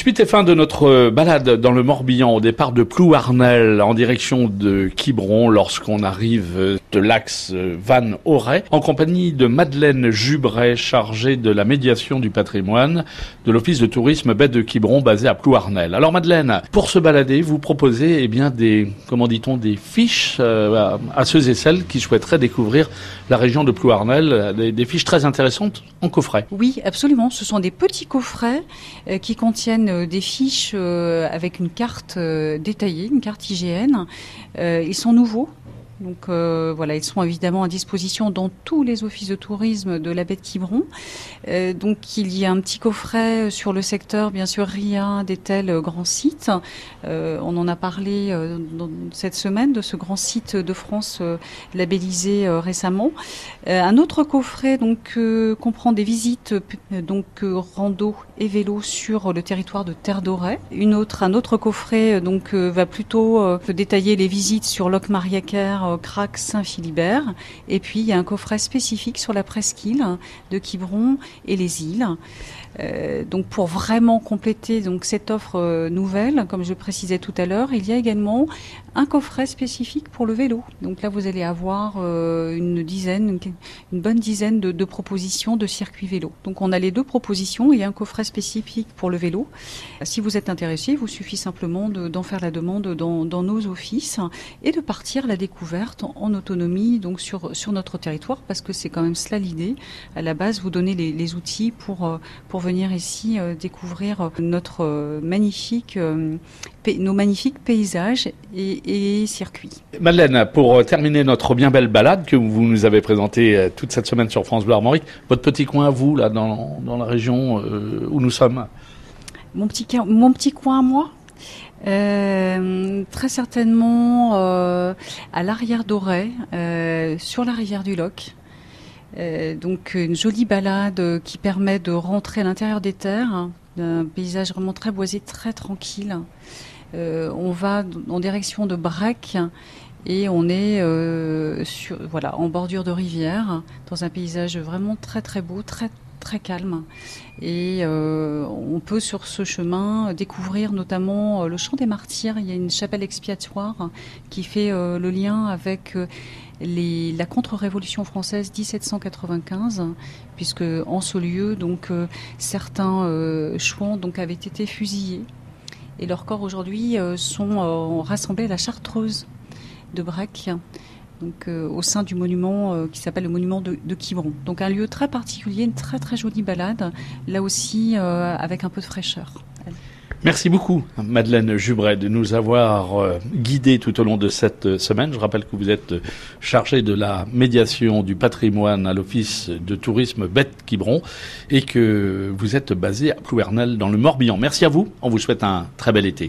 Suite et fin de notre balade dans le Morbihan au départ de Plouarnel en direction de Quiberon lorsqu'on arrive de l'axe Vannes-Auray en compagnie de Madeleine Jubret chargée de la médiation du patrimoine de l'office de tourisme baie de Quiberon basé à Plouarnel. Alors Madeleine, pour se balader, vous proposez eh bien des comment dit-on des fiches euh, à ceux et celles qui souhaiteraient découvrir la région de Plouarnel, des, des fiches très intéressantes en coffret. Oui, absolument, ce sont des petits coffrets euh, qui contiennent euh, des fiches euh, avec une carte détaillée, une carte IGN. ils sont nouveaux, donc euh, voilà, ils sont évidemment à disposition dans tous les offices de tourisme de la baie de Quiberon. Euh, donc il y a un petit coffret sur le secteur, bien sûr, RIA des tels grands sites. Euh, on en a parlé cette semaine de ce grand site de France labellisé récemment. un autre coffret donc comprend des visites donc rando et vélo sur le territoire de Terre d'Auray. Une autre, un autre coffret donc va plutôt détailler les visites sur Crac Saint-Philibert. Et puis il y a un coffret spécifique sur la presqu'île de Quiberon et les îles. Euh, donc pour vraiment compléter cette offre euh, nouvelle, comme je précisais tout à l'heure, il y a également un coffret spécifique pour le vélo. Donc là, vous allez avoir euh, une dizaine, une, bonne dizaine de, propositions de circuits vélo. Donc on a les deux propositions et un coffret spécifique pour le vélo. Si vous êtes intéressé, il vous suffit simplement d'en faire la demande dans, nos offices et de partir la découverte en, autonomie donc sur sur notre territoire parce que c'est quand même cela l'idée. À la base, vous donner les, outils pour pour venir ici euh, découvrir euh, notre euh, magnifique, nos magnifiques paysages et, circuits. Madeleine, pour terminer notre bien belle balade que vous nous avez présentée toute cette semaine sur France Bleu Armorique, votre petit coin à vous, là, dans, dans la région où nous sommes? Mon petit, mon petit coin à moi très certainement à l'arrière d'Auray, sur la rivière du Loc. Euh, donc une jolie balade qui permet de rentrer à l'intérieur des terres, un paysage vraiment très boisé, très tranquille. Euh, on va en direction de Brec et on est euh, sur, voilà, en bordure de rivière, dans un paysage vraiment très très beau, très très calme. Et on peut sur ce chemin découvrir notamment le Champ des Martyrs. Il y a une chapelle expiatoire qui fait le lien avec la contre-révolution française 1795, puisque en ce lieu, donc, euh, certains euh, chouans donc, avaient été fusillés. Et leurs corps aujourd'hui euh, sont rassemblés à la Chartreuse de Brec, donc, au sein du monument qui s'appelle le monument de, Quiberon. Donc un lieu très particulier, une très très jolie balade, là aussi avec un peu de fraîcheur. Merci beaucoup, Madeleine Jubret, de nous avoir euh, guidés tout au long de cette euh, semaine. Je rappelle que vous êtes chargé de la médiation du patrimoine à l'Office de tourisme Bête Quiberon et que vous êtes basé à Plouernel dans le Morbihan. Merci à vous. On vous souhaite un très bel été.